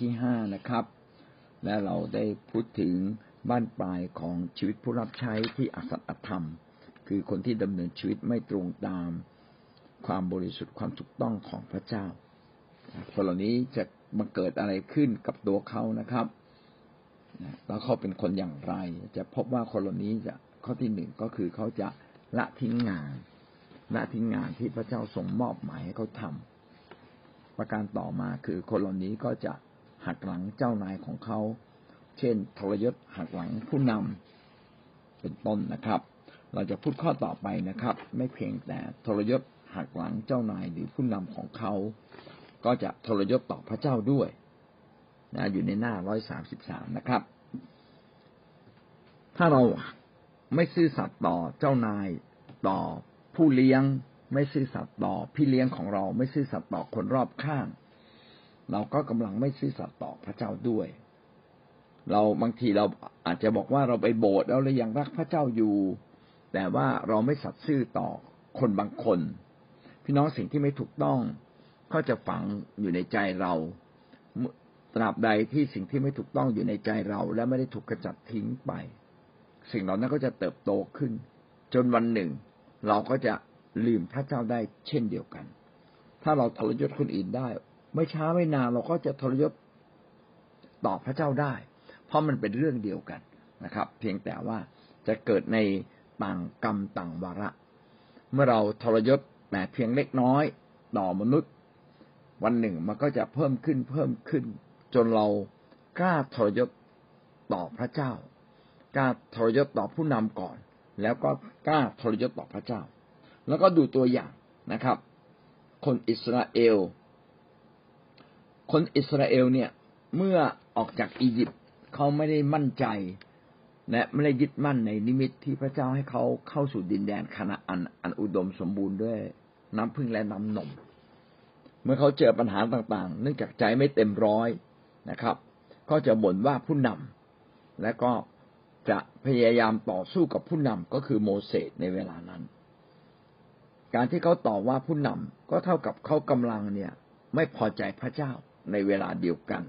ที่ห้านะครับ และเราได้พูดถึงบ้านปลายของชีวิตผู้รับใช้ที่อสัตอธรรม คือคนที่ดำเนินชีวิตไม่ตรงตามความบริสุทธิ์ความถูกต้องของพระเจ้าคนเหล่านี้จะมาเกิดอะไรขึ้นกับตัวเขานะครับแล้วเขาเป็นคนอย่างไร จะพบว่าคนเหล่านี้จะข้อที่หนึ่งก็คือเขาจะละทิ้งงาน ละทิ้งงานที่พระเจ้าทรงมอบหมายให้เขาทำประการต่อมาคือคนเหล่านี้ก็จะ หักหลังเจ้านายของเขา เช่นทรยศหักหลังผู้นำเป็นต้นนะครับ เราจะพูดข้อต่อไปนะครับ ไม่เพียงแต่ทรยศหักหลังเจ้านายหรือผู้นำของเขา ก็จะทรยศต่อพระเจ้าด้วยนะอยู่ในหน้าร้อยสามสิบสามนะครับ ถ้าเราไม่ซื่อสัตย์ต่อเจ้านายต่อผู้เลี้ยง ไม่ซื่อสัตย์ต่อพี่เลี้ยงของเรา ไม่ซื่อสัตย์ต่อคนรอบข้าง เราก็กำลังไม่ซื่อสัตย์ต่อพระเจ้าด้วย เราบางทีเราอาจจะบอกว่าเราไปโบสถ์แล้วเรายังรักพระเจ้าอยู่ แต่ว่าเราไม่สัตย์ซื่อต่อคนบางคน พี่น้องสิ่งที่ไม่ถูกต้องก็จะฝังอยู่ในใจเราตราบใดที่สิ่งที่ไม่ถูกต้องอยู่ในใจเรา และไม่ได้ถูกกระจัดทิ้งไป สิ่งเหล่านั้นก็จะเติบโตขึ้น จนวันหนึ่ง เราก็จะลืมพระเจ้าได้เช่นเดียวกัน ถ้าเราทรยศคนอื่นได้ ไม่ช้าไม่นานเราก็จะทรยศต่อพระเจ้าได้ เพราะมันเป็นเรื่องเดียวกันนะครับ เพียงแต่ว่าจะเกิดในต่างกรรมต่างวาระ เมื่อเราทรยศแต่เพียงเล็กน้อยต่อมนุษย์ วันหนึ่งมันก็จะเพิ่มขึ้นเพิ่มขึ้น จนเรากล้าทรยศต่อพระเจ้ากล้าทรยศต่อผู้นำก่อน แล้วก็กล้าทรยศต่อพระเจ้า แล้วก็ดูตัวอย่างนะครับ คนอิสราเอล คนอิสราเอลเนี่ยเมื่อออกจากอียิปต์เขาไม่ได้มั่นใจ และไม่ได้ยึดมั่นในนิมิตที่พระเจ้าให้เขาเข้าสู่ดินแดนคณะอันอันอุดมสมบูรณ์ด้วยน้ำพึ่งและน้ำนม เมื่อเขาเจอปัญหาต่างๆ เนื่องจากใจไม่เต็มร้อยนะครับ ก็จะบ่นว่าผู้นำและก็จะพยายามต่อสู้กับผู้นำก็คือโมเสสในเวลานั้น การที่เขาต่อว่าผู้นำก็เท่ากับเขากำลังเนี่ย ไม่พอใจพระเจ้า ในเวลาเดียวกัน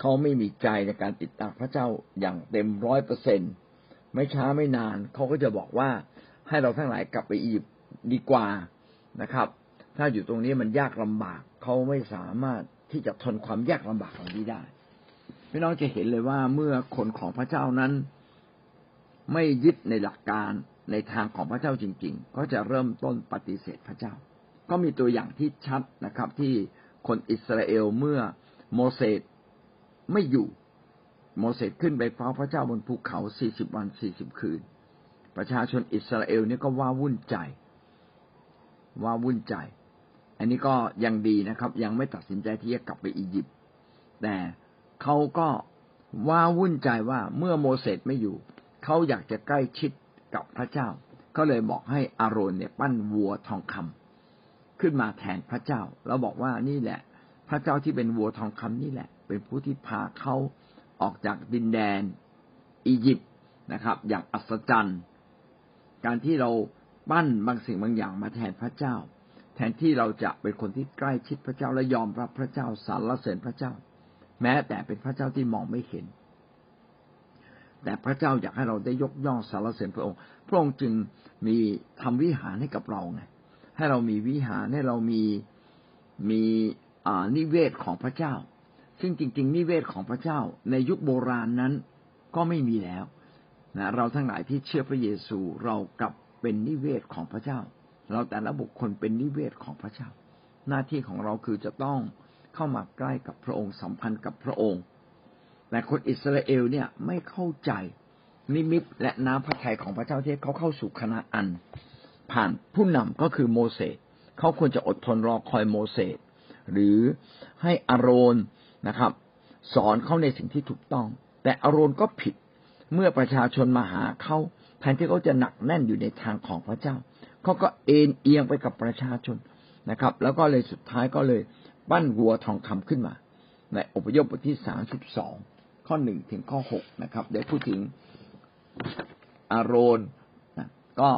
เขาไม่มีใจในการติดตามพระเจ้าอย่างเต็มร้อยเปอร์เซ็นไม่ช้าไม่นาน เขาก็จะบอกว่าให้เราทั้งหลายกลับไปอียิปต์ดีกว่านะครับ ถ้าอยู่ตรงนี้มันยากลำบาก เขาไม่สามารถที่จะทนความยากลำบากเหล่านี้ได้พี่น้องจะเห็นเลยว่าเมื่อคนของพระเจ้านั้น ไม่ยึดในหลักการในทางของพระเจ้าจริง ๆ ก็จะเริ่มต้นปฏิเสธพระเจ้า ก็มีตัวอย่างที่ชัดนะครับที่ คนอิสราเอลเมื่อโมเสสไม่อยู่ โมเสสขึ้นไปเฝ้าพระเจ้าบนภูเขาสี่สิบวันสี่สิบคืน ประชาชนอิสราเอลนี่ก็ว่าวุ่นใจว่าวุ่นใจ อันนี้ก็ยังดีนะครับ ยังไม่ตัดสินใจที่จะกลับไปอียิปต์แต่เขาก็ว่าวุ่นใจว่าเมื่อโมเสสไม่อยู่ เขาอยากจะใกล้ชิดกับพระเจ้า ก็เลยบอกให้อารอนเนี่ย ปั้นวัวทองคำ ขึ้นมาแทนพระเจ้าแล้วบอกว่านี่แหละ พระเจ้าที่เป็นวัวทองคำนี่แหละ เป็นผู้ที่พาเขาออกจากดินแดนอียิปต์นะครับ อย่างอัศจรรย์การที่เราปั้นบางสิ่งบางอย่างมาแทนพระเจ้า แทนที่เราจะเป็นคนที่ใกล้ชิดพระเจ้าและยอมรับพระเจ้าสรรเสริญพระเจ้า แม้แต่เป็นพระเจ้าที่มองไม่เห็น แต่พระเจ้าอยากให้เราได้ยกย่องสรรเสริญพระองค์ พระองค์จึงมีทำวิหารให้กับเราไง ให้เรามีวิหารให้เรามีมีนิเวศของพระเจ้า ซึ่งจริง ๆ นิเวศของพระเจ้า ในยุคโบราณนั้นก็ไม่มีแล้วนะเราทั้งหลายที่เชื่อพระเยซูเรากลับเป็นนิเวศของพระเจ้า เราแต่ละบุคคลเป็นนิเวศของพระเจ้า หน้าที่ของเราคือจะต้องเข้ามาใกล้กับพระองค์สัมพันธ์กับพระองค์ แต่คนอิสราเอลเนี่ยไม่เข้าใจนิมิตและน้ำพระทัยของพระเจ้าที่เขาเข้าสู่คณะอัน ผ่านผู้นำก็คือโมเสสเขาควรจะอดทนรอคอยโมเสสหรือให้อารอนนะครับ สอนเขาในสิ่งที่ถูกต้อง แต่อารอนก็ผิดเมื่อประชาชนมาหาเขาแทนที่เขาจะหนักแน่นอยู่ในทางของพระเจ้าเขาก็เอ็นเอียงไปกับประชาชนนะครับ แล้วก็เลยสุดท้ายก็เลยปั้นวัวทองคำขึ้นมา ในอพยพบทที่สามสิบสองข้อหนึ่งถึงข้อหกนะครับได้พูดถึงอารอนก็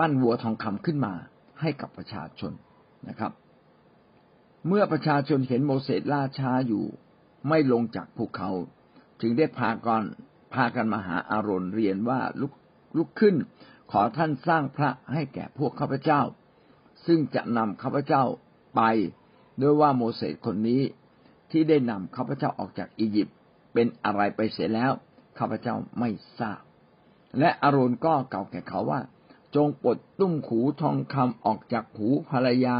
ปั้นวัวทองคำขึ้นมาให้กับประชาชนนะครับ เมื่อประชาชนเห็นโมเสสล่าช้าอยู่ไม่ลงจากภูเขา จึงได้พากันพากันมาหาอารอนเรียนว่าลุกลุกขึ้น ขอท่านสร้างพระให้แก่พวกข้าพเจ้า ซึ่งจะนำข้าพเจ้าไปด้วยว่าโมเสสคนนี้ที่ได้นำข้าพเจ้าออกจากอียิปต์เป็นอะไรไปเสียแล้วข้าพเจ้าไม่ทราบ และอารอนก็เก่าแก่เขาว่า จงปลดตุ้มขูทองคำออกจากหูภรรยา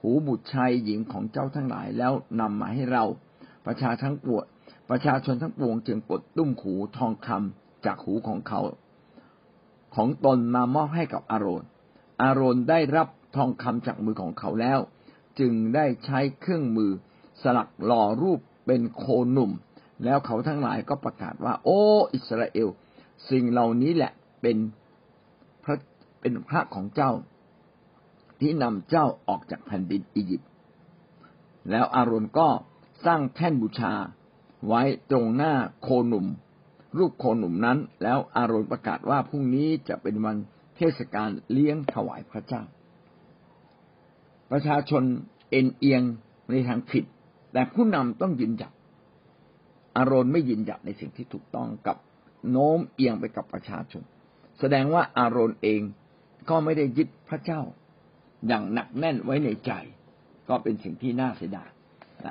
หูบุตรชายหญิงของเจ้าทั้งหลายแล้วนำมาให้เรา ประชาทั้งปวดประชาชนทั้งปวงจึงปลดตุ้มขูทองคำจากหูของเขา ของตนมามอบให้กับอารอนอารอนได้รับทองคำจากมือของเขาแล้ว จึงได้ใช้เครื่องมือสลักหล่อรูปเป็นโคหนุ่ม แล้วเขาทั้งหลายก็ประกาศว่า โอ้ อิสราเอล สิ่งเหล่านี้แหละเป็น เป็นพระของเจ้า ที่นำเจ้าออกจากแผ่นดินอียิปต์แล้วอารอนก็สร้างแท่นบูชาไว้ตรงหน้าโคหนุ่ม รูปโคหนุ่มนั้น แล้วอารอนประกาศว่าพรุ่งนี้จะเป็นวันเทศกาลเลี้ยงถวายพระเจ้า ประชาชนเอ็นเอียงในทางผิด แต่ผู้นำต้องยืนหยัดอารอนไม่ยืนหยัดในสิ่งที่ถูกต้องกับโน้มเอียงไปกับประชาชน แสดงว่าอารอนเอง ก็ไม่ได้ยึดพระเจ้า อย่างหนักแน่นไว้ในใจ ก็เป็นสิ่งที่น่าเสียดาย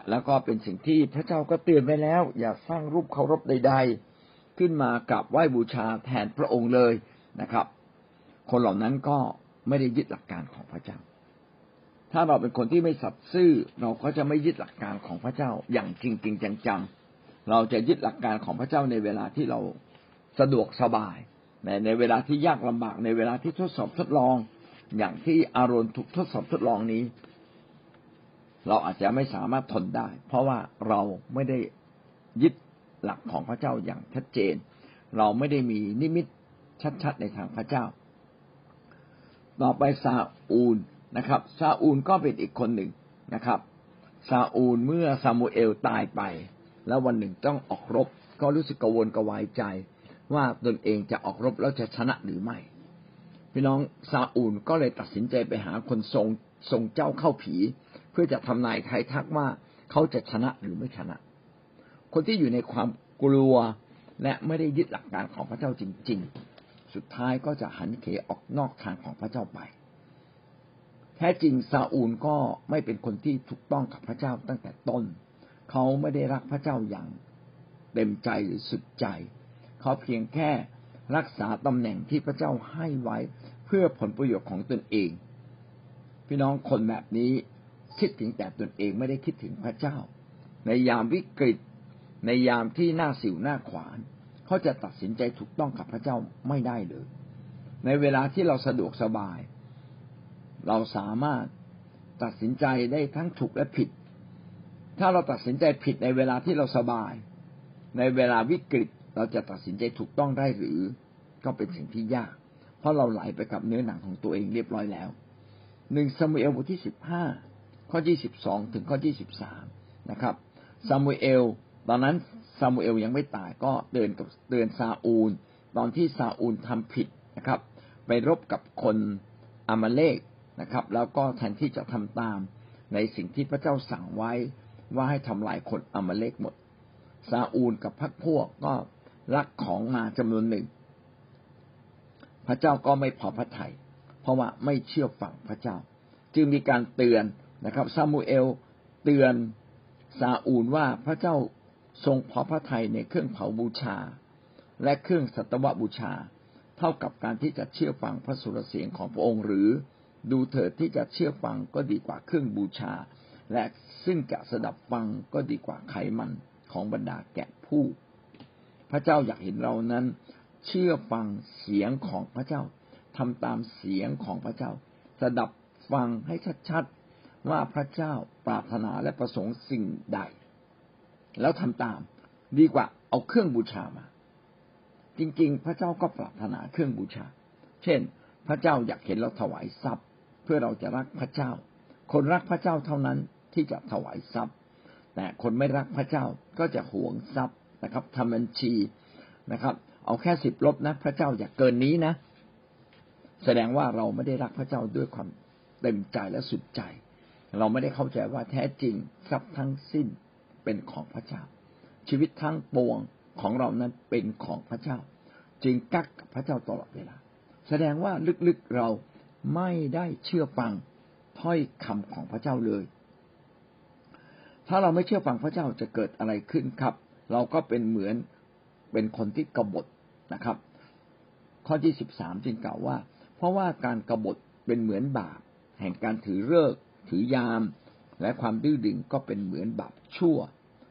แล้วก็เป็นสิ่งที่พระเจ้าก็เตือนไปแล้ว อย่าสร้างรูปเคารพใด ๆ ขึ้นมากับไหว้บูชาแทนพระองค์เลยนะครับ คนเหล่านั้นก็ไม่ได้ยึดหลักการของพระเจ้า ถ้าเราเป็นคนที่ไม่สัตย์ซื่อเราก็จะไม่ยึดหลักการของพระเจ้าอย่างจริงจริงจังๆเราจะยึดหลักการของพระเจ้าในเวลาที่เราสะดวกสบาย ในเวลาที่ยากลำบากในเวลาที่ทดสอบทดลอง อย่างที่อารอนถูกทดสอบทดลองนี้ เราอาจจะไม่สามารถทนได้ เพราะว่าเราไม่ได้ยึดหลักของพระเจ้าอย่างชัดเจน เราไม่ได้มีนิมิตชัดๆในทางพระเจ้า ต่อไปซาอูลนะครับ ซาอูลก็เป็นอีกคนหนึ่งนะครับซาอูลเมื่อซามูเอลตายไป แล้ววันหนึ่งต้องออกรบ ก็รู้สึกกังวลกระวายใจ ว่าตนเองจะออกรบแล้วจะชนะหรือไม่ พี่น้องซาอูลก็เลยตัดสินใจไปหาคนทรงทรงเจ้าเข้าผี เพื่อจะทำนายทายทักว่าเขาจะชนะหรือไม่ชนะ คนที่อยู่ในความกลัวและไม่ได้ยึดหลักการของพระเจ้าจริง ๆ สุดท้ายก็จะหันเขออกนอกทางของพระเจ้าไป แท้จริงซาอูลก็ไม่เป็นคนที่ถูกต้องกับพระเจ้าตั้งแต่ต้น เขาไม่ได้รักพระเจ้าอย่างเต็มใจหรือสุดใจ เขาเพียงแค่รักษาตำแหน่งที่พระเจ้าให้ไว้เพื่อผลประโยชน์ของตนเอง พี่น้องคนแบบนี้คิดถึงแต่ตนเองไม่ได้คิดถึงพระเจ้า ในยามวิกฤต ในยามที่หน้าสิวหน้าขวาน เขาจะตัดสินใจถูกต้องกับพระเจ้าไม่ได้เลย ในเวลาที่เราสะดวกสบาย เราสามารถตัดสินใจได้ทั้งถูกและผิด ถ้าเราตัดสินใจผิดในเวลาที่เราสบาย ในเวลาวิกฤต เราจะตัดสินใจถูกต้องได้หรือก็เป็นสิ่งที่ยาก เพราะเราไหลไปกับเนื้อหนังของตัวเองเรียบร้อยแล้วหนึ่งซามูเอลบทที่สิบห้าข้อยี่สิบสองถึงข้อยี่สิบสามนะครับซามูเอลตอนนั้นซามูเอลยังไม่ตายก็เดินกับเดินซาอูล ตอนที่ซาอูลทำผิดนะครับ ไปรบกับคนอามาเลกนะครับ แล้วก็แทนที่จะทำตามในสิ่งที่พระเจ้าสั่งไว้ว่าให้ทำลายคนอมาเลกหมดซาอูลกับพรรคพวกก็ ลักของมาจำนวนหนึ่ง พระเจ้าก็ไม่พอพระทยัยเพราะว่าไม่เชื่อฟังพระเจ้า จึงมีการเตือนนะครับซามูเอลเตือนซาอูลว่าพระเจ้าทรงพอพระทัยในเครื่องเผาบูชา และเครื่องสัตวบูชา เท่ากับการที่จะเชื่อฟังพระสุรเสียงของพระองค์หรือ ดูเถิดที่จะเชื่อฟังก็ดีกว่าเครื่องบูชา และซึ่งจะสดับฟังก็ดีกว่าไขมันของบรรดาแกะผู้ พระเจ้าอยากเห็นเรานั้น เชื่อฟังเสียงของพระเจ้าทำตามเสียงของพระเจ้าสดับฟังให้ชัดๆว่าพระเจ้าปรารถนาและประสงค์สิ่งใด แล้วทำตามดีกว่าเอาเครื่องบูชามา จริงๆ พระเจ้าก็ปรารถนาเครื่องบูชา เช่น พระเจ้าอยากเห็นเราถวายทรัพย์ เพื่อเราจะรักพระเจ้า คนรักพระเจ้าเท่านั้นที่จะถวายทรัพย์ แต่คนไม่รักพระเจ้าก็จะหวงทรัพย์ นะครับทำบัญชีนะครับ เอาแค่สิบลบนะ พระเจ้าอย่าเกินนี้นะ แสดงว่าเราไม่ได้รักพระเจ้าด้วยความเต็มใจและสุดใจ เราไม่ได้เข้าใจว่าแท้จริงทรัพย์ทั้งสิ้นเป็นของพระเจ้า ชีวิตทั้งปวงของเรานั้นเป็นของพระเจ้า จึงกักพระเจ้าตลอดเวลา แสดงว่าลึกๆเราไม่ได้เชื่อฟังถ้อยคำของพระเจ้าเลย ถ้าเราไม่เชื่อฟังพระเจ้าจะเกิดอะไรขึ้นครับ เราก็เป็นเหมือนเป็นคนที่กบฏนะครับ ข้อที่สิบสามจึงกล่าวว่า เพราะว่าการกรบฏเป็นเหมือนบาป แห่งการถือเลิกถือยาม และความดื้อดึงก็เป็นเหมือนบาปชั่ว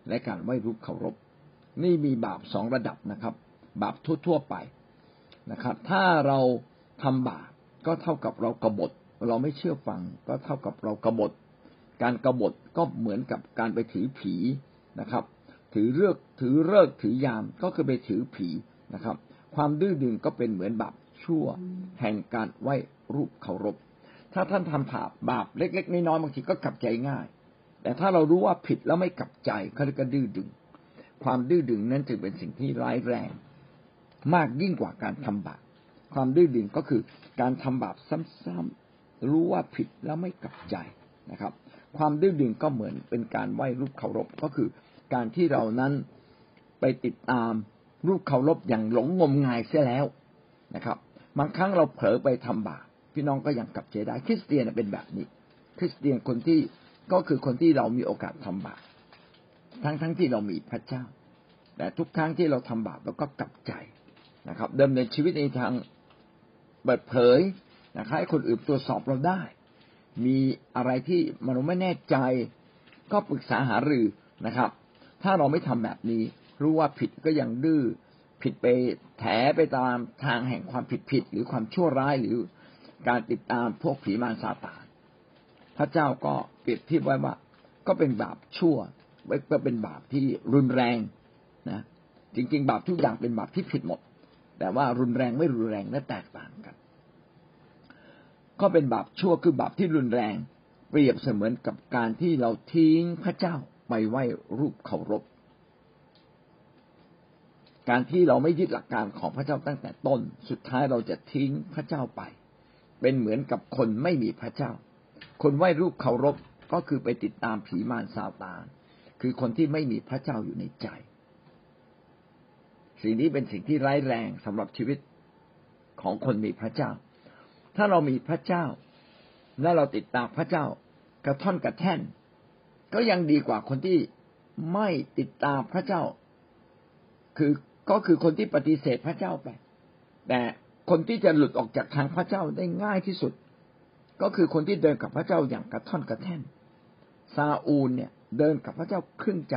และการไหว้รูปเคารพ นี่มีบาปสองระดับนะครับ บาปทั่วๆไปนะครับ ถ้าเราทำบาปก็เท่ากับเรากรบฏ เราไม่เชื่อฟัง ก็เท่ากับเรากรบฏ การกรบฏก็เหมือนกับการไปถือผีนะครับ ถือเลิกถือเลิกถือยามก็คือไปถือผีนะครับ ความดื้อดึงก็เป็นเหมือนบาปชั่ว แห่งการไหว้รูปเคารพ ถ้าท่านทำบาปบาปเล็ก ๆ น้อยๆบางทีก็กลับใจง่าย แต่ถ้าเรารู้ว่าผิดแล้วไม่กลับใจเขาเรียกดื้อดึง ความดื้อดึงนั้นจึงเป็นสิ่งที่ร้ายแรง มากยิ่งกว่าการทำบาปความดื้อดึงก็คือการทำบาปซ้ำๆรู้ว่าผิดแล้วไม่กลับใจนะครับ ความดื้อดึงก็เหมือนเป็นการไหว้รูปเคารพก็คือ การที่เรานั้นไปติดตามรูปเคารพอย่างหลงงมงายเสียแล้วนะครับบางครั้งเราเผลอไปทำบาปพี่น้องก็ยังกลับใจได้คริสเตียนเป็นแบบนี้ คริสเตียนคนที่ก็คือคนที่เรามีโอกาสทำบาปทั้งทั้งที่เรามีพระเจ้า แต่ทุกครั้งที่เราทำบาปเราก็กลับใจนะครับเดิมในชีวิตในทางเปิดเผยนะครับให้คนอื่นตรวจสอบเราได้ มีอะไรที่มนุษย์ไม่แน่ใจ ก็ปรึกษาหารือนะครับ ถ้าเราไม่ทำแบบนี้ รู้ว่าผิดก็ยังดื้อผิดไปแถไปตามทางแห่งความผิดผิดหรือความชั่วร้ายหรือการติดตามพวกผีมารซาตานพระเจ้าก็เปรียบเทียบไว้ว่า ก็เป็นบาปชั่วก็เป็นบาปที่รุนแรงนะจริงๆ บาปทุกอย่างเป็นบาปที่ผิดหมด แต่ว่ารุนแรงไม่รุนแรงและแตกต่างกัน ก็เป็นบาปชั่วคือบาปที่รุนแรง เปรียบเสมือนกับการที่เราทิ้งพระเจ้า ไปไหว้รูปเคารพ การที่เราไม่ยึดหลักการของพระเจ้าตั้งแต่ต้น สุดท้ายเราจะทิ้งพระเจ้าไป เป็นเหมือนกับคนไม่มีพระเจ้า คนไหว้รูปเคารพก็คือไปติดตามผีมารซาตานคือคนที่ไม่มีพระเจ้าอยู่ในใจ สิ่งนี้เป็นสิ่งที่ร้ายแรงสำหรับชีวิตของคนมีพระเจ้า ถ้าเรามีพระเจ้า และเราติดตามพระเจ้ากระท่อนกระแท่น ก็ยังดีกว่าคนที่ไม่ติดตามพระเจ้า คือก็คือคนที่ปฏิเสธพระเจ้าไป แต่คนที่จะหลุดออกจากทางพระเจ้าได้ง่ายที่สุด ก็คือคนที่เดินกับพระเจ้าอย่างกระท่อนกระแท่นซาอูลเนี่ย เดินกับพระเจ้าครึ่งใจ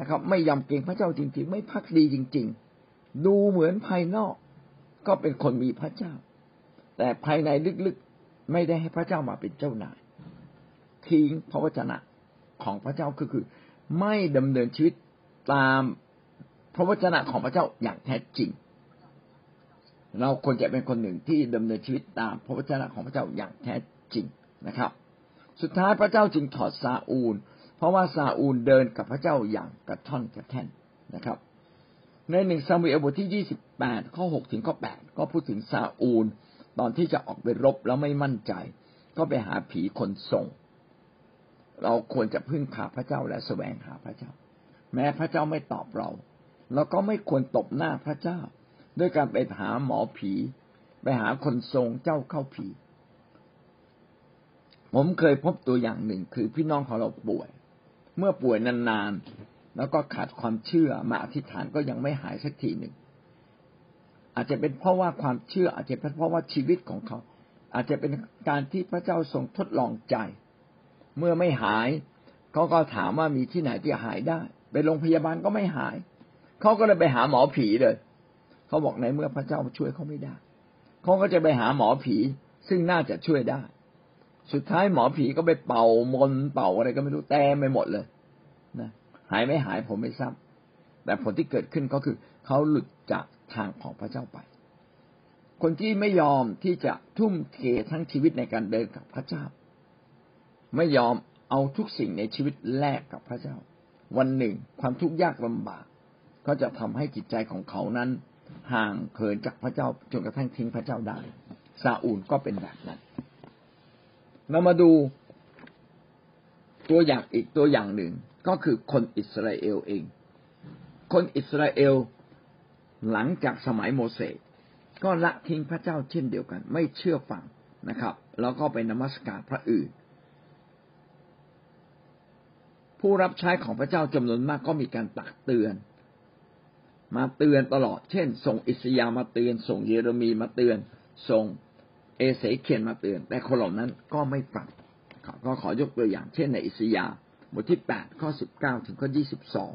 นะครับ ไม่ยำเกรงพระเจ้าจริง ๆ ไม่พักดีจริง ๆ ดูเหมือนภายนอก ก็เป็นคนมีพระเจ้า แต่ภายในลึกๆไม่ได้ให้พระเจ้ามาเป็นเจ้านายทิ้งพระวจนะ ของพระเจ้าก็คือ ไม่ดำเนินชีวิตตามพระวจนะของพระเจ้าอย่างแท้จริง เราควรจะเป็นคนหนึ่งที่ดำเนินชีวิตตามพระวจนะของพระเจ้าอย่างแท้จริงนะครับ สุดท้ายพระเจ้าจึงถอดซาอูล เพราะว่าซาอูลเดินกับพระเจ้าอย่างกระท่อนกระแท่นนะครับ ในหนึ่งซามูเอลบทที่ยี่สิบแปดข้อหกถึงข้อแปดก็พูดถึงซาอูล ตอนที่จะออกไปรบแล้วไม่มั่นใจ ก็ไปหาผีคนส่ง เราควรจะพึ่งพาพระเจ้าและแสวงหาพระเจ้า แม้พระเจ้าไม่ตอบเราเราก็ไม่ควรตบหน้าพระเจ้า ด้วยการไปหาหมอผี ไปหาคนทรงเจ้าเข้าผี ผมเคยพบตัวอย่างหนึ่งคือพี่น้องของเราป่วย เมื่อป่วยนานๆแล้วก็ขาดความเชื่อมาอธิษฐานก็ยังไม่หายสักทีหนึ่งอาจจะเป็นเพราะว่าความเชื่อ อาจจะเป็นเพราะว่าชีวิตของเขา อาจจะเป็นการที่พระเจ้าทรงทดลองใจ เมื่อไม่หายเขาก็ถามว่ามีที่ไหนที่หายได้ ไปโรงพยาบาลก็ไม่หายเขาก็เลยไปหาหมอผีเลยเขาบอกในเมื่อพระเจ้าช่วยเขาไม่ได้เขาก็จะไปหาหมอผีซึ่งน่าจะช่วยได้ สุดท้ายหมอผีก็ไปเป่ามนเป่าอะไรก็ไม่รู้แต้ไม่หมดเลยนะหายไม่หายผมไม่ทราบแต่ผลที่เกิดขึ้นก็คือเขาหลุดจากทางของพระเจ้าไป คนที่ไม่ยอมที่จะทุ่มเททั้งชีวิตในการเดินกับพระเจ้า ไม่ยอมเอาทุกสิ่งในชีวิตแลกกับพระเจ้า วันหนึ่ง ความทุกข์ยากลำบาก ก็จะทำให้จิตใจของเขานั้น ห่างเหินจากพระเจ้าจนกระทั่งทิ้งพระเจ้าได้ซาอูลก็เป็นแบบนั้น เรามาดูตัวอย่างอีกตัวอย่างหนึ่งก็คือคนอิสราเอลเอง คนอิสราเอลหลังจากสมัยโมเสสก็ละทิ้งพระเจ้าเช่นเดียวกัน ไม่เชื่อฟังนะครับ แล้วก็ไปนมัสการพระอื่น ผู้รับใช้ของพระเจ้าจำนวนมากก็มีการตักเตือน มาเตือนตลอด เช่น ส่งอิสยามาเตือน ส่งเยเรมีมาเตือน ส่งเอเสเคียนมาเตือน แต่คนเหล่านั้นก็ไม่ฟังก็ขอยกตัวอย่าง เช่น ในอิสยาบทที่แปดข้อสิบเก้าถึงข้อยี่สิบสอง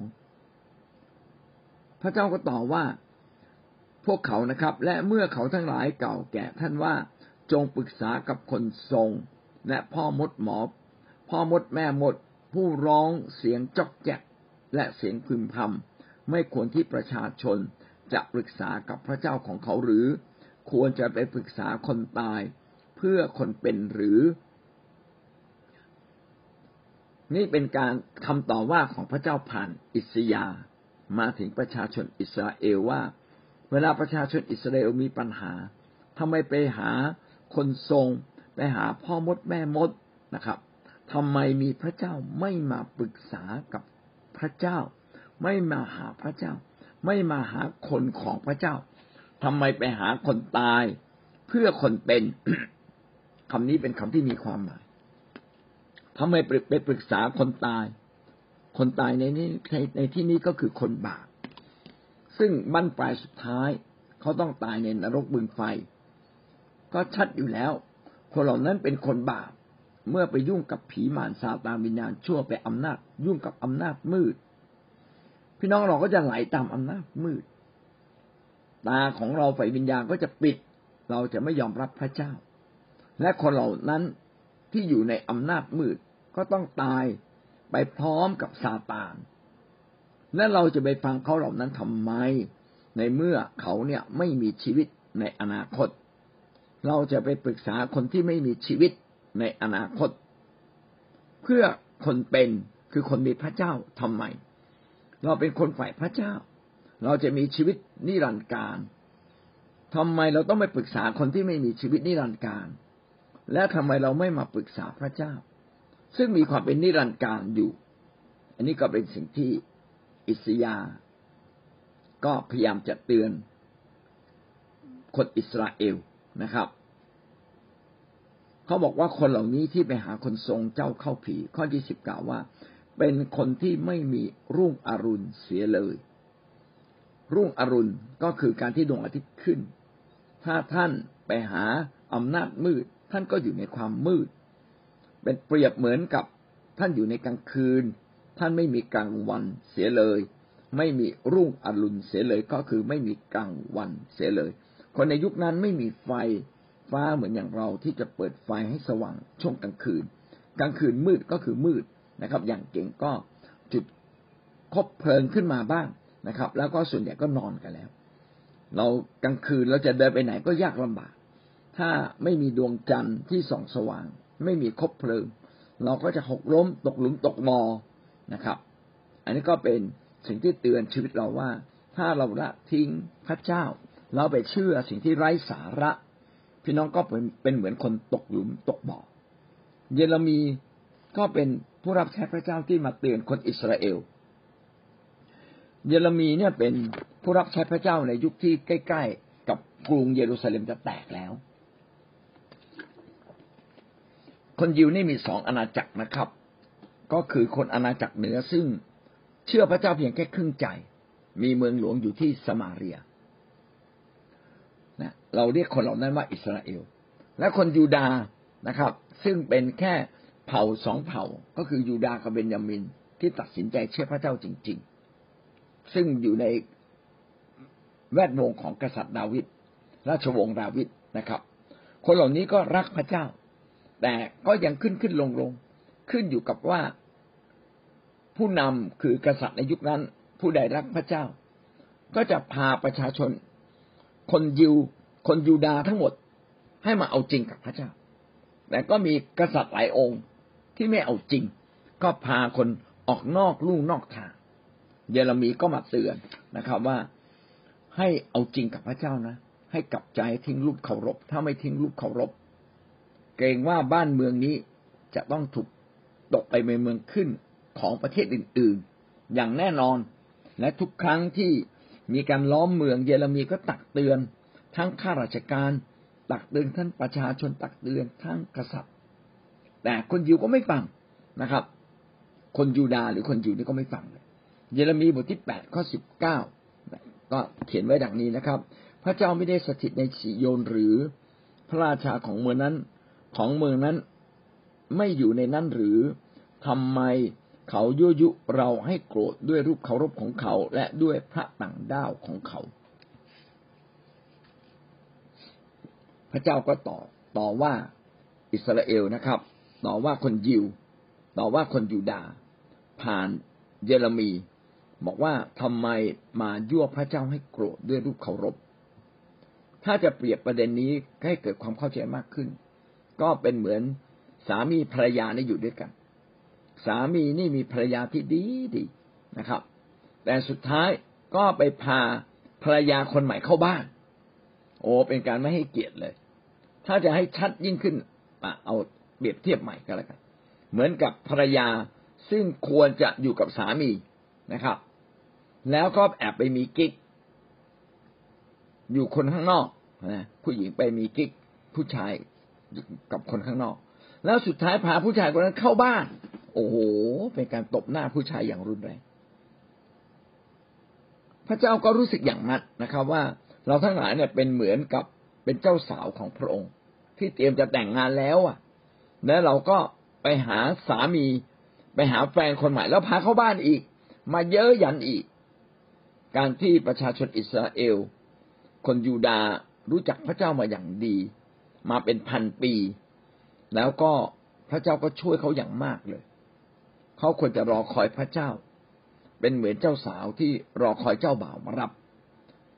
พระเจ้าก็ตอบว่าพวกเขานะครับ และเมื่อเขาทั้งหลายเก่าแก่ท่านว่าจงปรึกษากับคนทรง และพ่อมดหมอ พ่อมดแม่มด ผู้ร้องเสียงจอกแจกและเสียงพึมพำไม่ควรที่ประชาชนจะปรึกษากับพระเจ้าของเขาหรือ ควรจะไปปรึกษาคนตายเพื่อคนเป็นหรือ นี่เป็นการคำต่อว่าของพระเจ้าผ่านอิสยามาถึงประชาชนอิสราเอลว่า เวลาประชาชนอิสราเอลมีปัญหาทำไมไปหาคนทรง ไปหาพ่อมดแม่มดนะครับ ทำไมมีพระเจ้าไม่มาปรึกษากับพระเจ้า ไม่มาหาพระเจ้า ไม่มาหาคนของพระเจ้าทำไมไปหาคนตาย เพื่อคนเป็นคำนี้เป็นคำที่มีความหมายทำไมไปปรึกษาคนตาย คนตายในนี้ในที่นี้ก็คือคนบาปซึ่งบั้นปลายสุดท้ายเขาต้องตายในนรกบึงไฟ ก็ชัดอยู่แล้ว คนเหล่านั้นเป็นคนบาป เมื่อไปยุ่งกับผีมารซาตานวิญญาณชั่วไปอำนาจ ยุ่งกับอำนาจมืด พี่น้องเราก็จะไหลตามอำนาจมืด ตาของเราฝ่ายวิญญาณก็จะปิด เราจะไม่ยอมรับพระเจ้า และคนเหล่านั้นที่อยู่ในอำนาจมืดก็ต้องตายไปพร้อมกับซาตาน และเราจะไปฟังเขาเหล่านั้นทำไม ในเมื่อเขาเนี่ยไม่มีชีวิตในอนาคต เราจะไปปรึกษาคนที่ไม่มีชีวิต ในอนาคต เพื่อคนเป็นคือคนมีพระเจ้าทำไม เราเป็นคนฝ่ายพระเจ้า เราจะมีชีวิตนิรันดร์การทำไมเราต้องไปปรึกษาคนที่ไม่มีชีวิตนิรันดร์การ และทำไมเราไม่มาปรึกษาพระเจ้า ซึ่งมีความเป็นนิรันดร์การอยู่ อันนี้ก็เป็นสิ่งที่อิสยา ก็พยายามจะเตือนคนอิสราเอลนะครับ เขาบอกว่าคนเหล่านี้ที่ไปหาคนทรงเจ้าเข้าผี ข้อที่สิบกล่าวว่า เป็นคนที่ไม่มีรุ่งอรุณเสียเลย รุ่งอรุณก็คือการที่ดวงอาทิตย์ขึ้น ถ้าท่านไปหาอำนาจมืด ท่านก็อยู่ในความมืด เป็นเปรียบเหมือนกับท่านอยู่ในกลางคืน ท่านไม่มีกลางวันเสียเลย ไม่มีรุ่งอรุณเสียเลยก็คือไม่มีกลางวันเสียเลย คนในยุคนั้นไม่มีไฟ ฟ้าเหมือนอย่างเราที่จะเปิดไฟให้สว่างช่วงกลางคืน กลางคืนมืดก็คือมืดนะครับ อย่างเก่งก็จุดคบเพลิงขึ้นมาบ้างนะครับ แล้วก็ส่วนใหญ่ก็นอนกันแล้ว เรากลางคืนเราจะเดินไปไหนก็ยากลำบาก ถ้าไม่มีดวงจันทร์ที่ส่องสว่าง ไม่มีคบเพลิง เราก็จะหกล้มตกหลุมตกมอนะครับ อันนี้ก็เป็นสิ่งที่เตือนชีวิตเราว่า ถ้าเราละทิ้งพระเจ้า เราไปเชื่อสิ่งที่ไร้สาระ พี่น้องก็เป็นเป็นเหมือนคนตกหลุมตกบ่อ เยเรมีก็เป็นผู้รับใช้พระเจ้าที่มาเตือนคนอิสราเอล เยเรมีเนี่ยเป็นผู้รับใช้พระเจ้าในยุคที่ใกล้ ๆ กับกรุงเยรูซาเล็มจะแตกแล้ว คนยิวนี่มีสองอาณาจักรนะครับ ก็คือคนอาณาจักรเหนือซึ่งเชื่อพระเจ้าเพียงแค่ครึ่งใจ มีเมืองหลวงอยู่ที่สมาเรียนะ เราเรียกคนเหล่านั้นว่าอิสราเอล และคนยูดาห์นะครับ ซึ่งเป็นแค่เผ่าสองเผ่า ก็คือยูดาห์กับเบนยามินที่ตัดสินใจเชื่อพระเจ้าจริง ๆ ซึ่งอยู่ในแวดวงของกษัตริย์ดาวิดราชวงศ์ดาวิดนะครับ คนเหล่านี้ก็รักพระเจ้า แต่ก็ยังขึ้นขึ้นลงลงขึ้นอยู่กับว่าผู้นำคือกษัตริย์ในยุคนั้น ผู้ใดรักพระเจ้า ก็จะพาประชาชน คนยิว คนยูดาทั้งหมดให้มาเอาจริงกับพระเจ้า แต่ก็มีกษัตริย์หลายองค์ที่ไม่เอาจริง ก็พาคนออกนอกลู่นอกทาง เยเรมีก็มาเตือนนะครับว่าให้เอาจริงกับพระเจ้านะ ให้กลับใจทิ้งรูปเคารพ ถ้าไม่ทิ้งรูปเคารพ เกรงว่าบ้านเมืองนี้จะต้องถูกตกไปในเมืองขึ้นของประเทศอื่นๆ อย่างแน่นอน และทุกครั้งที่มีการล้อมเมืองเยเรมีก็ตักเตือน ทั้งข้าราชการตักเตือนท่านประชาชนตักเตือนทั้งกษัตริย์ แต่คนยิวก็ไม่ฟังนะครับ คนยูดาหรือคนยิวนี่ก็ไม่ฟังเยเยเรมีบทที่แปดข้อสิบเก้าก็เขียนไว้ดังนี้นะครับ พระเจ้าไม่ได้สถิตในสิโยนหรือพระราชาของเมืองนั้นของเมืองนั้นไม่อยู่ในนั้นหรือทำไมเขายั่วยุเราให้โกรธด้วยรูปเคารพของเขาและด้วยพระต่างด้าวของเขา พระเจ้าก็ต่อต่อว่าอิสราเอลนะครับ ต่อว่าคนยิว ต่อว่าคนยูดาผ่านเยเรมี บอกว่าทำไมมายั่วพระเจ้าให้โกรธด้วยรูปเคารพ ถ้าจะเปรียบประเด็นนี้ให้เกิดความเข้าใจมากขึ้น ก็เป็นเหมือนสามีภรรยานี่อยู่ด้วยกัน สามีนี่มีภรรยาที่ดีดีนะครับ แต่สุดท้ายก็ไปพาภรรยาคนใหม่เข้าบ้าน โอ้เป็นการไม่ให้เกียรติเลย ถ้าจะให้ชัดยิ่งขึ้นเอาเปรียบเทียบใหม่ก็แล้วกัน เหมือนกับภรรยาซึ่งควรจะอยู่กับสามีนะครับ แล้วก็แอบไปมีกิ๊ก อยู่คนข้างนอกนะผู้หญิงไปมีกิ๊กผู้ชายกับคนข้างนอก แล้วสุดท้ายพาผู้ชายคนนั้นเข้าบ้าน โอ้โห เป็นการตบหน้าผู้ชายอย่างรุนแรงพระเจ้าก็รู้สึกอย่างนั้นนะครับ ว่าเราทั้งหลายเนี่ยเป็นเหมือนกับเป็นเจ้าสาวของพระองค์ ที่เตรียมจะแต่งงานแล้วอะ แล้วเราก็ไปหาสามี ไปหาแฟนคนใหม่แล้วพาเข้าบ้านอีก มาเยอะยันอีก การที่ประชาชนอิสราเอล คนยูดารู้จักพระเจ้ามาอย่างดี มาเป็นพันปี แล้วก็พระเจ้าก็ช่วยเขาอย่างมากเลย เขาควรจะรอคอยพระเจ้า เป็นเหมือนเจ้าสาวที่รอคอยเจ้าบ่าวมารับ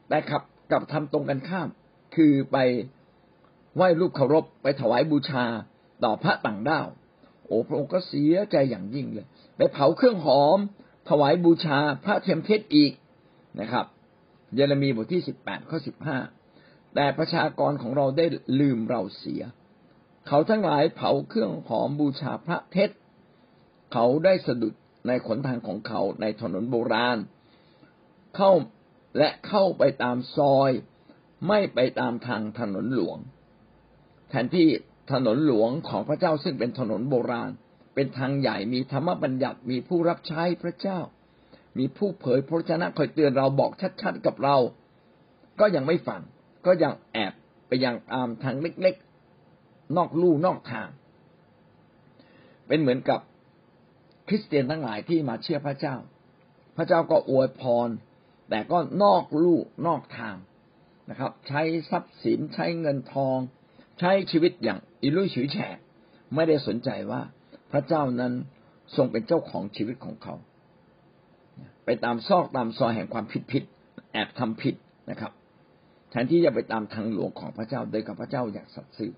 แต่ครับกับทำตรงกันข้าม คือไป ไหว้รูปเคารพไปถวายบูชาต่อพระต่างด้าว โอ้พระองค์ก็เสียใจอย่างยิ่งเลย ไปเผาเครื่องหอม ถวายบูชาพระเทมเทศอีกนะครับ เยเรมีบทที่สิบแปดข้อสิบห้าแต่ประชากรของเราได้ลืมเราเสีย เขาทั้งหลายเผาเครื่องหอมบูชาพระเทศเขาได้สะดุดในขนทางของเขาในถนนโบราณ เข้าและเข้าไปตามซอย ไม่ไปตามทางถนนหลวง แทนที่ถนนหลวงของพระเจ้าซึ่งเป็นถนนโบราณ เป็นทางใหญ่มีธรรมบัญญัติมีผู้รับใช้พระเจ้า มีผู้เผยพระชนะคอยเตือนเราบอกชัดๆกับเรา ก็ยังไม่ฟังก็ยังแอบไปยังตามทางเล็กๆ นอกลู่นอกทาง เป็นเหมือนกับคริสเตียนทั้งหลายที่มาเชื่อพระเจ้า พระเจ้าก็อวยพร แต่ก็นอกลู่นอกทางนะครับ ใช้ทรัพย์สินใช้เงินทอง ใช้ชีวิตอย่างอิลุยฉุยแฉกไม่ได้สนใจว่าพระเจ้านั้นทรงเป็นเจ้าของชีวิตของเขา ไปตามซอกตามซอยแห่งความผิดผิดแอบทำผิดนะครับแทนที่จะไปตามทางหลวงของพระเจ้าโดยกับพระเจ้าอย่างสัตย์ซื่อ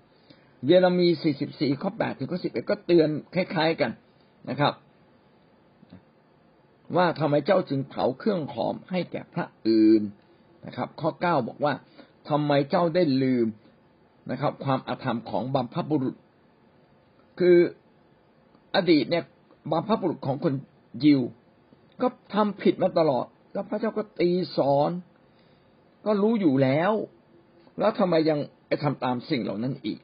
เยเรมี 44 ข้อ 8 ถึงข้อ 11 ก็เตือนคล้าย ๆกันนะครับ ว่าทำไมเจ้าจึงเผาเครื่องหอมให้แก่พระอื่นนะครับ ข้อเก้าบอกว่าทำไมเจ้าได้ลืม นะครับ ความอาธรรมของบัมพบุรุษ คืออดีตเนี่ยบัมพบุรุษของคนยิว ก็ทำผิดมาตลอด แล้วพระเจ้าก็ตีสอน ก็รู้อยู่แล้ว แล้วทำไมยังไปทำตามสิ่งเหล่านั้นอีก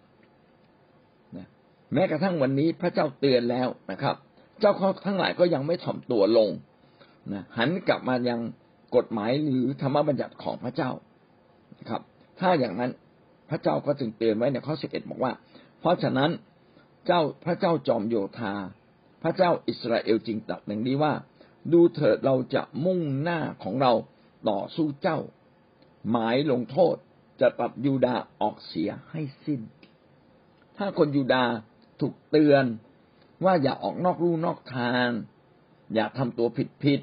นะแม้กระทั่งวันนี้พระเจ้าเตือนแล้วนะครับ เจ้าเขาทั้งหลายก็ยังไม่ถ่อมตัวลงนะหันกลับมายังกฎหมายหรือธรรมบัญญัติของพระเจ้านะครับ ถ้าอย่างนั้น พระเจ้าก็จึงเตือนไว้ในข้อสิบเอ็ดบอกว่า เพราะฉะนั้นเจ้าพระเจ้าจอมโยธา พระเจ้าอิสราเอลจริงตรัสอย่างนี้ว่า ดูเถิดเราจะมุ่งหน้าของเราต่อสู้เจ้า หมายลงโทษจะตัดยูดาออกเสียให้สิ้น ถ้าคนยูดาถูกเตือนว่าอย่าออกนอกลู่นอกทาง อย่าทำตัวผิดผิด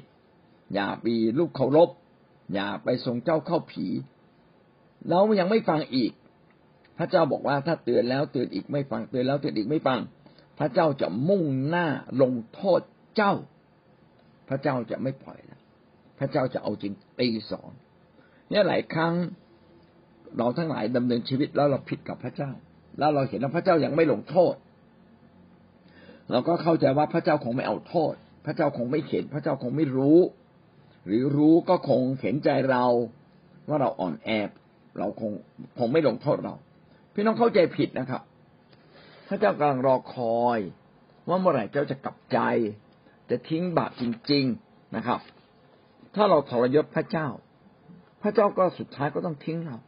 อย่าปีลูกเคารพ อย่าไปทรงเจ้าเข้าผี แล้วยังไม่ฟังอีก พระเจ้าบอกว่าถ้าเตือนแล้วเตือนอีกไม่ฟังเตือนแล้วเตือนอีกไม่ฟัง พระเจ้าจะมุ่งหน้าลงโทษเจ้า พระเจ้าจะไม่ปล่อยแล้วพระเจ้าจะเอาจริงตีสอนเนี่ยหลายครั้งเราทั้งหลายดำเนินชีวิตแล้วเราผิดกับพระเจ้า แล้วเราเห็นว่าพระเจ้ายังไม่ลงโทษ เราก็เข้าใจว่าพระเจ้าคงไม่เอาโทษ พระเจ้าคงไม่เข็น พระเจ้าคงไม่รู้ หรือรู้ก็คงเห็นใจเราว่าเราอ่อนแอเราคงคงไม่ลงโทษเรา พี่น้องเข้าใจผิดนะครับพระเจ้ากำลังรอคอย ว่าเมื่อไหร่เจ้าจะกลับใจ จะทิ้งบาปจริง ๆนะครับ ถ้าเราทรยศพระเจ้า พระเจ้าก็สุดท้ายก็ต้องทิ้งเรา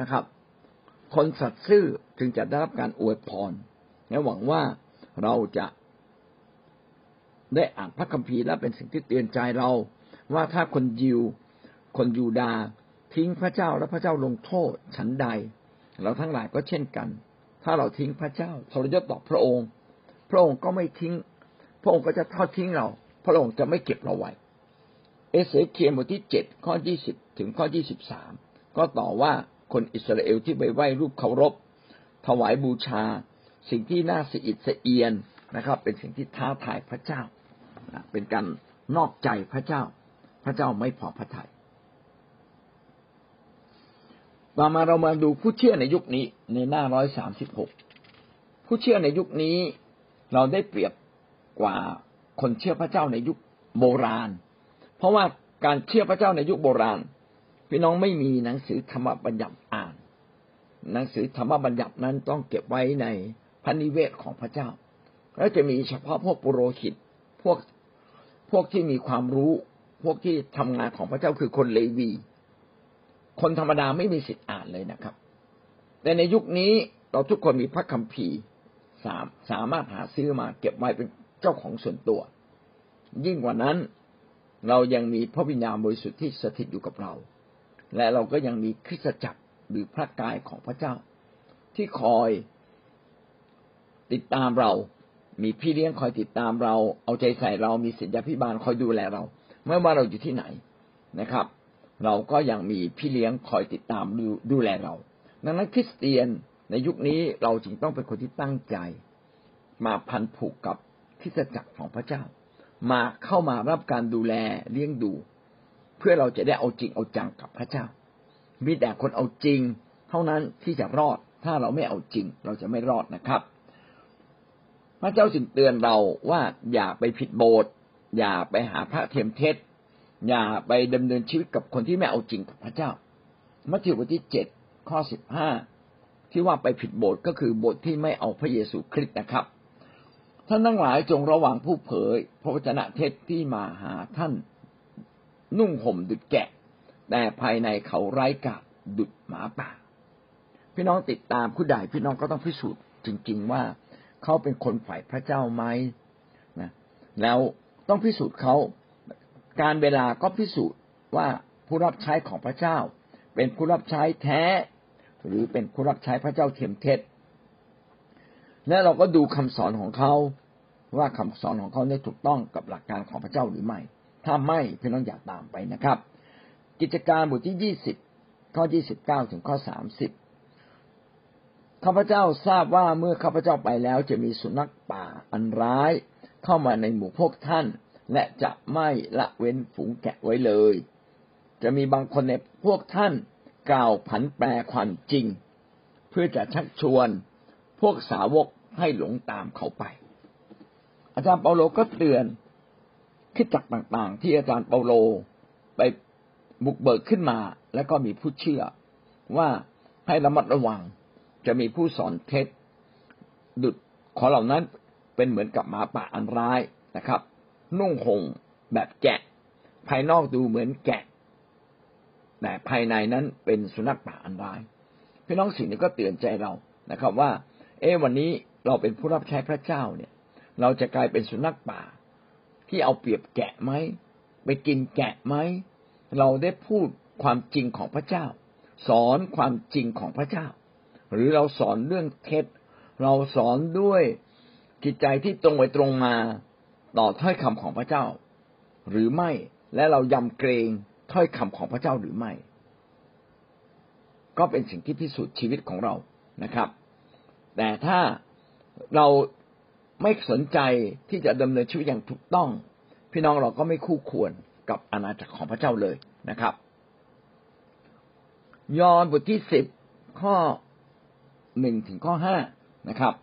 นะครับ คนสัตย์ซื่อจึงจะได้รับการอวยพรและหวังว่าเราจะได้อ่านพระคัมภีร์และเป็นสิ่งที่เตือนใจเรา ว่าถ้าคนยิว คนยูดาทิ้งพระเจ้าและพระเจ้าลงโทษฉันใด เราทั้งหลายก็เช่นกัน ถ้าเราทิ้งพระเจ้าทรยศต่อพระองค์ พระองค์ก็ไม่ทิ้ง พระองค์ก็จะทอดทิ้งเรา พระองค์จะไม่เก็บเราไว้ เอเสเคียบทที่เจ็ดข้อยี่สิบถึงข้อยี่สิบสามก็ต่อว่าคนอิสราเอลที่ไปไหว้รูปเคารพ ถวายบูชา สิ่งที่น่าสะอิดสะเอียนนะครับ เป็นสิ่งที่ท้าทายพระเจ้า เป็นการนอกใจพระเจ้า พระเจ้าไม่พอพระทยัย ต่อมาเรามาดูผู้เชื่อในยุคนี้ในหน้าร้อยสามสิบหกผู้เชื่อในยุคนี้เราได้เปรียบกว่าคนเชื่อพระเจ้าในยุคโบราณ เพราะว่าการเชื่อพระเจ้าในยุคโบราณ พี่น้องไม่มีหนังสือธรรมบัญญัติอ่าน หนังสือธรรมบัญญัตินั้นต้องเก็บไว้ในพันนิเวศของพระเจ้า แล้วจะมีเฉพาะพวกปุโรหิตพวกพวกที่มีความรู้ พวกที่ทำงานของพระเจ้าคือคนเลวี คนธรรมดาไม่มีสิทธิ์อ่านเลยนะครับ แต่ในยุคนี้เราทุกคนมีพระคัมภีร์สามสามารถหาซื้อมาเก็บไว้เป็นเจ้าของส่วนตัว ยิ่งกว่านั้นเรายังมีพระวิญญาณบริสุทธิ์ที่สถิตอยู่กับเรา และเราก็ยังมีคริสตจักรหรือพระกายของพระเจ้า ที่คอยติดตามเรา มีพี่เลี้ยงคอยติดตามเรา เอาใจใส่เรา มีศิษยาพิบาลคอยดูแลเรา ไม่ว่าเราอยู่ที่ไหนนะครับ เราก็ยังมีพี่เลี้ยงคอยติดตามดูดูแลเรา ดังนั้นคริสเตียนในยุคนี้เราจึงต้องเป็นคนที่ตั้งใจ มาพันผูกกับคริสตจักรของพระเจ้า มาเข้ามารับการดูแลเลี้ยงดู เพื่อเราจะได้เอาจริงเอาจังกับพระเจ้า มีแต่คนเอาจริง เท่านั้นที่จะรอด ถ้าเราไม่เอาจริง เราจะไม่รอดนะครับ พระเจ้าจึงเตือนเราว่าอย่าไปผิดโบสถ์อย่าไปหาพระเทียมเทศ อย่าไปดำเนินชีวิตกับคนที่ไม่เอาจริงกับพระเจ้า มัทธิวบทที่เจ็ดข้อสิบห้าที่ว่าไปผิดบทก็คือบทที่ไม่เอาพระเยซูคริสต์นะครับท่านทั้งหลายจงระวังผู้เผย พระวจนะเทศที่มาหาท่านนุ่งห่มดุดแกะ แต่ภายในเขาไร้กาบดุดหมาป่า พี่น้องติดตามผู้ใดพี่น้องก็ต้องพิสูจน์จริง ๆว่าเขาเป็นคนฝ่ายพระเจ้าไหมนะแล้วต้องพิสูจน์เขา การเวลาก็พิสูจน์ว่าผู้รับใช้ของพระเจ้า เป็นผู้รับใช้แท้ หรือเป็นผู้รับใช้พระเจ้าเทียมเท็จ และเราก็ดูคำสอนของเขาว่าคำสอนของเขาได้ถูกต้องกับหลักการของพระเจ้าหรือไม่ ถ้าไม่พี่น้องอย่าตามไปนะครับ กิจการบทที่ยี่สิบข้อยี่สิบเก้าถึงข้อสามสิบข้าพเจ้าทราบว่าเมื่อข้าพเจ้าไปแล้วจะมีสุนัขป่าอันร้าย เข้ามาในหมู่พวกท่าน และจะไม่ละเว้นฝูงแกะไว้เลย จะมีบางคนในพวกท่านกล่าวผันแปรความจริง เพื่อจะชักชวนพวกสาวกให้หลงตามเขาไป อาจารย์เปาโลก็เตือนคิดจักต่างๆ ที่อาจารย์เปาโลไปบุกเบิกขึ้นมา แล้วก็มีผู้เชื่อว่าให้ระมัดระวังจะมีผู้สอนเท็จดุดขอเหล่านั้นเป็นเหมือนกับหมาป่าอันร้ายนะครับ นุ่งห่มแบบแกะ ภายนอกดูเหมือนแกะ แต่ภายในนั้นเป็นสุนัขป่าอันร้ายพี่น้องสิ่งนี้ก็เตือนใจเรานะครับ ว่า เอ๊วันนี้เราเป็นผู้รับใช้พระเจ้าเนี่ย เราจะกลายเป็นสุนัขป่า ที่เอาเปรียบแกะไหมไปกินแกะไหมเราได้พูดความจริงของพระเจ้า สอนความจริงของพระเจ้า หรือเราสอนเรื่องเท็จ เราสอนด้วยจิตใจที่ตรงไปตรงมา ต่อถ้อยคำของพระเจ้า หรือไม่และเรายำเกรงถ้อยคำของพระเจ้าหรือไม่ ก็เป็นสิ่งที่พิสูจน์ชีวิตของเรานะครับ แต่ถ้าเราไม่สนใจที่จะดำเนินชีวิตอย่างถูกต้อง พี่น้องเราก็ไม่คู่ควรกับอาณาจักรของพระเจ้าเลยนะครับ ยอห์นบทที่สิบข้อหนึ่งถึงข้อห้านะครับ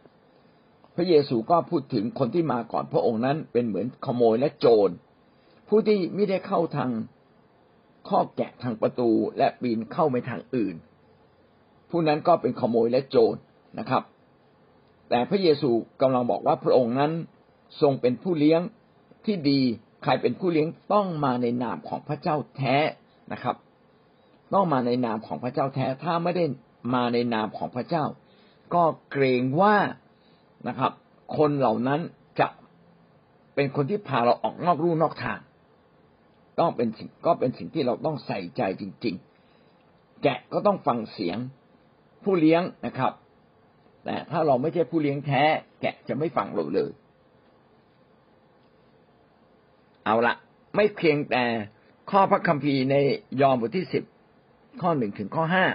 พระเยซูก็พูดถึงคนที่มาก่อนพระองค์นั้นเป็นเหมือนขโมยและโจร ผู้ที่ไม่ได้เข้าทางข้อแกะทางประตูและปีนเข้าไปทางอื่น ผู้นั้นก็เป็นขโมยและโจรนะครับ แต่พระเยซูกำลังบอกว่าพระองค์นั้นทรงเป็นผู้เลี้ยงที่ดีใครเป็นผู้เลี้ยงต้องมาในนามของพระเจ้าแท้นะครับ ต้องมาในนามของพระเจ้าแท้ถ้าไม่ได้มาในนามของพระเจ้า ก็เกรงว่า นะครับ คนเหล่านั้นจะเป็นคนที่พาเราออกนอกรูนอกทาง ต้องเป็นสิ่งก็เป็นสิ่งที่เราต้องใส่ใจจริง ๆ แกะก็ต้องฟังเสียงผู้เลี้ยงนะครับ แต่ถ้าเราไม่ใช่ผู้เลี้ยงแท้ แกะจะไม่ฟังเราเลย เอาละไม่เพียงแต่ข้อพระคัมภีร์ในยอห์นบทที่สิบข้อหนึ่งถึงข้อห้า